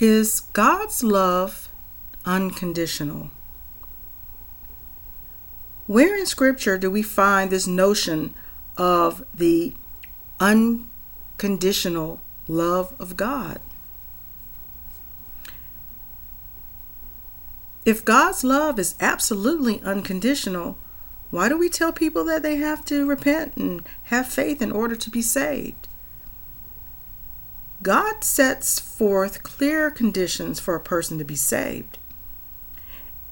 Is God's love unconditional? Where in Scripture do we find this notion of the unconditional love of God? If God's love is absolutely unconditional, why do we tell people that they have to repent and have faith in order to be saved? God sets forth clear conditions for a person to be saved.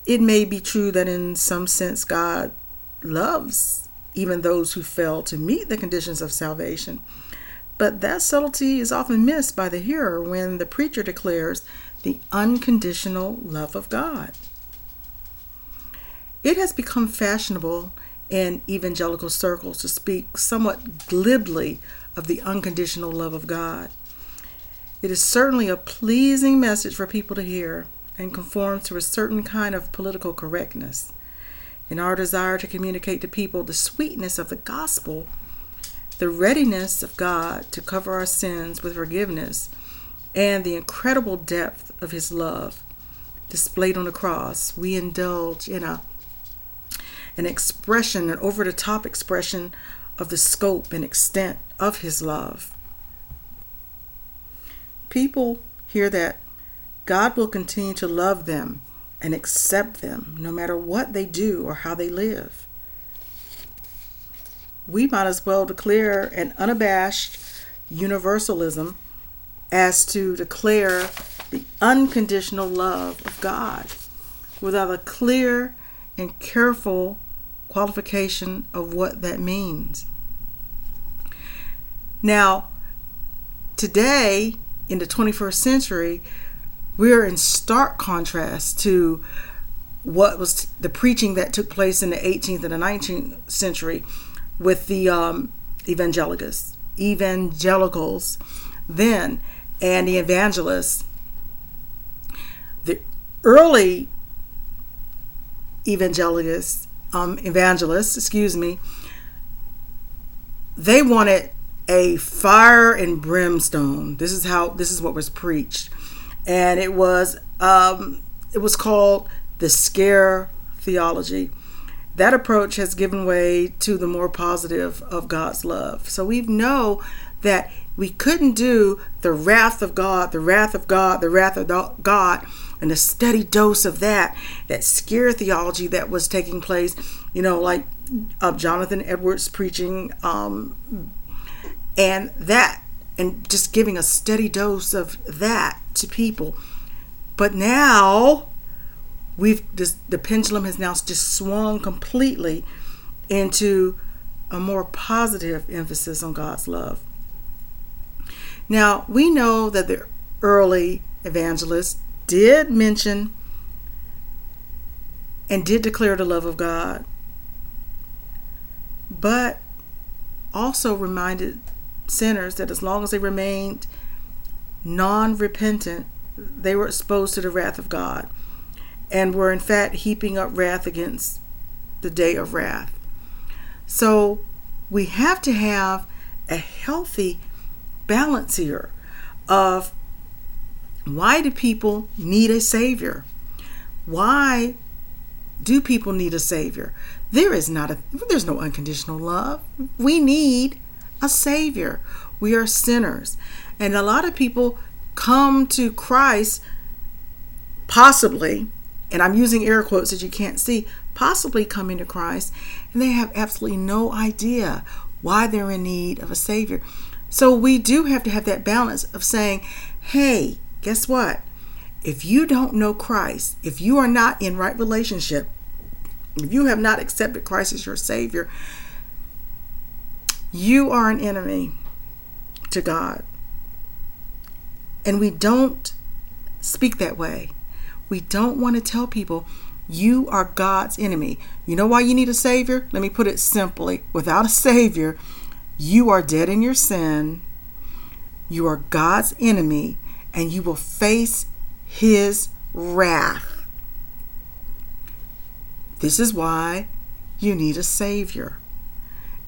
It may be true that in some sense God loves even those who fail to meet the conditions of salvation, but that subtlety is often missed by the hearer when the preacher declares the unconditional love of God. It has become fashionable in evangelical circles to speak somewhat glibly of the unconditional love of God. It is certainly a pleasing message for people to hear and conforms to a certain kind of political correctness. In our desire to communicate to people the sweetness of the gospel, the readiness of God to cover our sins with forgiveness, and the incredible depth of his love displayed on the cross, we indulge in a an expression, an over the top expression of the scope and extent of his love people hear that God will continue to love them and accept them no matter what they do or how they live. We might as well declare an unabashed universalism as to declare the unconditional love of God without a clear and careful qualification of what that means. Now, today, in the 21st century, we're in stark contrast to what was the preaching that took place in the 18th and the 19th century with the um, evangelicals, evangelicals then, and the evangelists. The early evangelicals, um, evangelists, excuse me, they wanted a fire and brimstone. This is how this is what was preached, and it was um, it was called the scare theology. That approach has given way to the more positive of God's love. So we know that we couldn't do the wrath of God, the wrath of God, the wrath of God, and a steady dose of that, that scare theology that was taking place, you know, like of Jonathan Edwards preaching um, and that and just giving a steady dose of that to people. But now we've just, the pendulum has now just swung completely into a more positive emphasis on God's love. Now we know that the early evangelists did mention and did declare the love of God but also reminded sinners that as long as they remained non repentant, they were exposed to the wrath of God and were in fact heaping up wrath against the day of wrath. So we have to have a healthy balance here of why do people need a savior? Why do people need a savior? There is not a there's no unconditional love. We need a Savior. We are sinners. And a lot of people come to Christ possibly, and I'm using air quotes that you can't see, possibly coming to Christ, and they have absolutely no idea why they're in need of a Savior. So we do have to have that balance of saying, hey, guess what? If you don't know Christ, if you are not in right relationship, if you have not accepted Christ as your Savior, you are an enemy to God. And we don't speak that way. We don't want to tell people you are God's enemy. You know why you need a Savior? Let me put it simply without a Savior, you are dead in your sin. You are God's enemy, and you will face His wrath. This is why you need a Savior.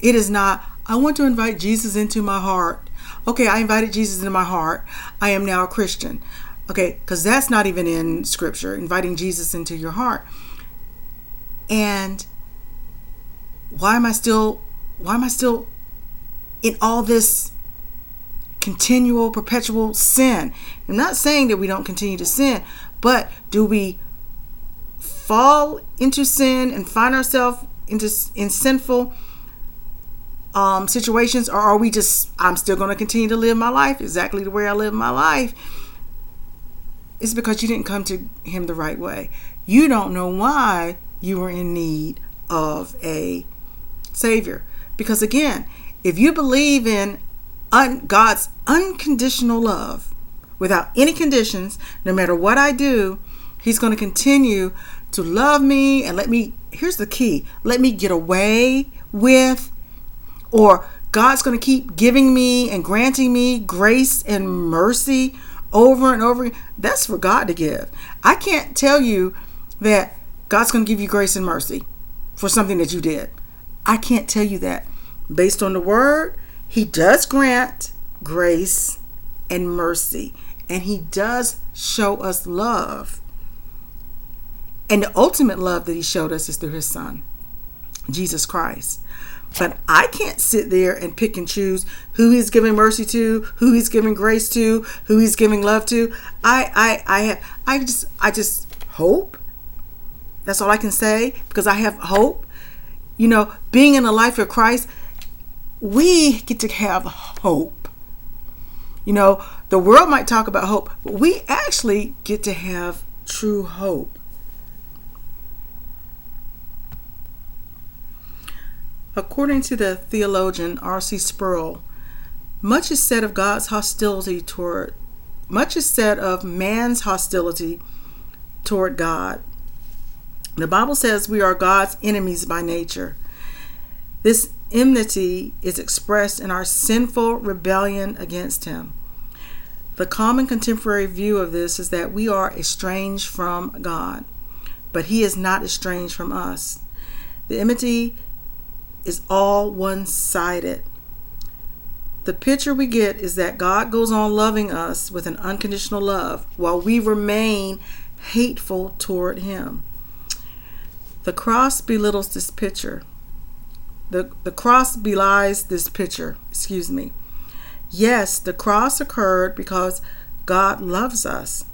It is not, I want to invite Jesus into my heart. Okay, I invited Jesus into my heart. I am now a Christian. Okay, because that's not even in scripture, inviting Jesus into your heart. And why am I still why am I still in all this continual perpetual sin? I'm not saying that we don't continue to sin, but do we fall into sin and find ourselves into in sinful um, situations, or are we just I'm still going to continue to live my life exactly the way I live my life? It's because you didn't come to Him the right way. You don't know why you were in need of a Savior. Because again, if you believe in un- God's unconditional love without any conditions, no matter what I do, He's going to continue to love me and let me. Here's the key let me get away with, or God's going to keep giving me and granting me grace and mercy over and over. That's for God to give. I can't tell you that God's going to give you grace and mercy for something that you did. I can't tell you that. Based on the word, He does grant grace and mercy, and He does show us love. And the ultimate love that He showed us is through His Son, Jesus Christ. But I can't sit there and pick and choose who he's giving mercy to, who he's giving grace to, who he's giving love to. I I I have I just I just hope. That's all I can say because I have hope. You know, being in the life of Christ, we get to have hope. You know, the world might talk about hope, but we actually get to have true hope. According to the theologian R.C. Sproul, much is said of God's hostility toward much is said of man's hostility toward God. The Bible says we are God's enemies by nature. This enmity is expressed in our sinful rebellion against Him. The common contemporary view of this is that we are estranged from God, but He is not estranged from us. The enmity is all one sided. The picture we get is that God goes on loving us with an unconditional love while we remain hateful toward Him. The cross belittles this picture. The, the cross belies this picture, excuse me. Yes, the cross occurred because God loves us.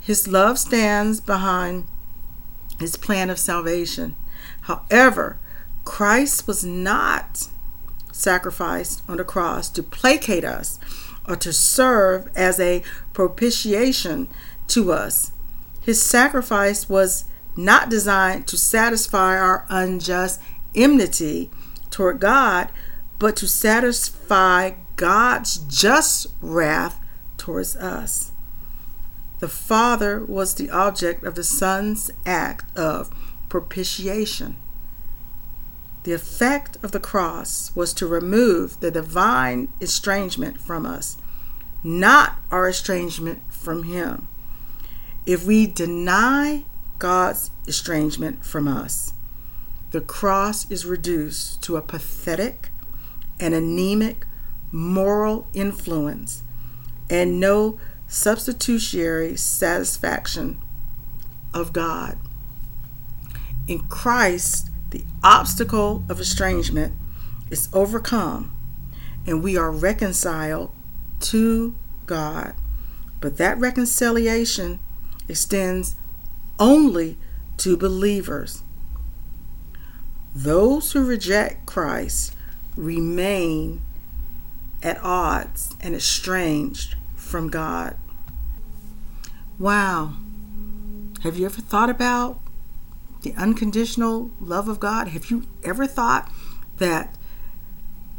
His love stands behind his plan of salvation. However, Christ was not sacrificed on the cross to placate us or to serve as a propitiation to us. His sacrifice was not designed to satisfy our unjust enmity toward God, but to satisfy God's just wrath towards us. The Father was the object of the Son's act of propitiation. The effect of the cross was to remove the divine estrangement from us, not our estrangement from Him. If we deny God's estrangement from us, the cross is reduced to a pathetic and anemic moral influence and no substitutionary satisfaction of God. In Christ, the obstacle of estrangement is overcome and we are reconciled to God. But that reconciliation extends only to believers. Those who reject Christ remain at odds and estranged from God. Wow. Have you ever thought about the unconditional love of God? Have you ever thought that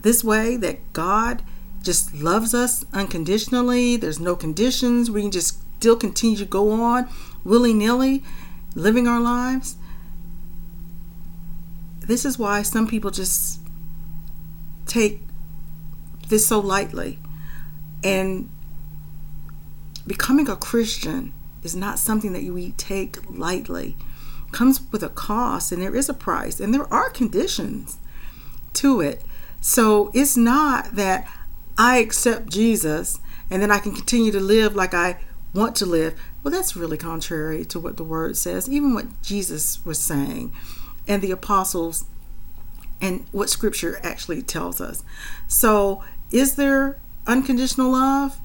this way that God just loves us unconditionally? There's no conditions. We can just still continue to go on willy nilly living our lives? This is why some people just take this so lightly. And becoming a Christian is not something that we take lightly comes with a cost and there is a price and there are conditions to it. So it's not that I accept Jesus and then I can continue to live like I want to live. Well, that's really contrary to what the word says, even what Jesus was saying and the apostles and what scripture actually tells us. So, is there unconditional love?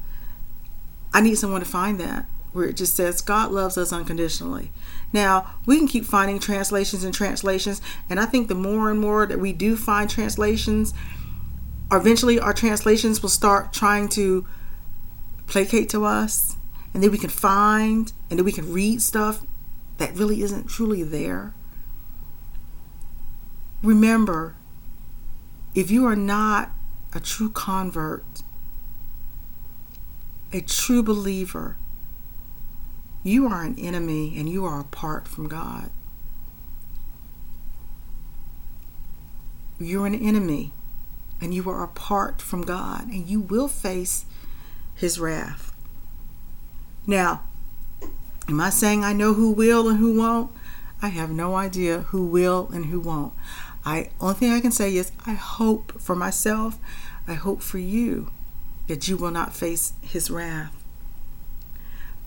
I need someone to find that where it just says God loves us unconditionally. Now, we can keep finding translations and translations, and I think the more and more that we do find translations, eventually our translations will start trying to placate to us, and then we can find and then we can read stuff that really isn't truly there. Remember, if you are not a true convert, a true believer, you are an enemy and you are apart from God. You're an enemy and you are apart from God and you will face his wrath. Now, am I saying I know who will and who won't? I have no idea who will and who won't. I only thing I can say is I hope for myself, I hope for you that you will not face his wrath.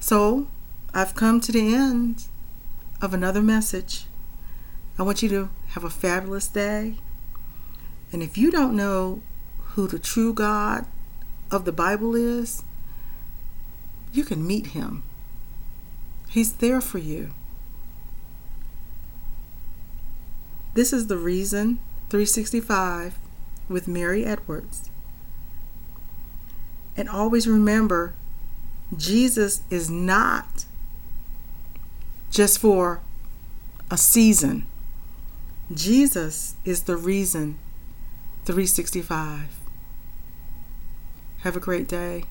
So, I've come to the end of another message. I want you to have a fabulous day. And if you don't know who the true God of the Bible is, you can meet him. He's there for you. This is the Reason 365 with Mary Edwards. And always remember, Jesus is not just for a season. Jesus is the reason 365. Have a great day.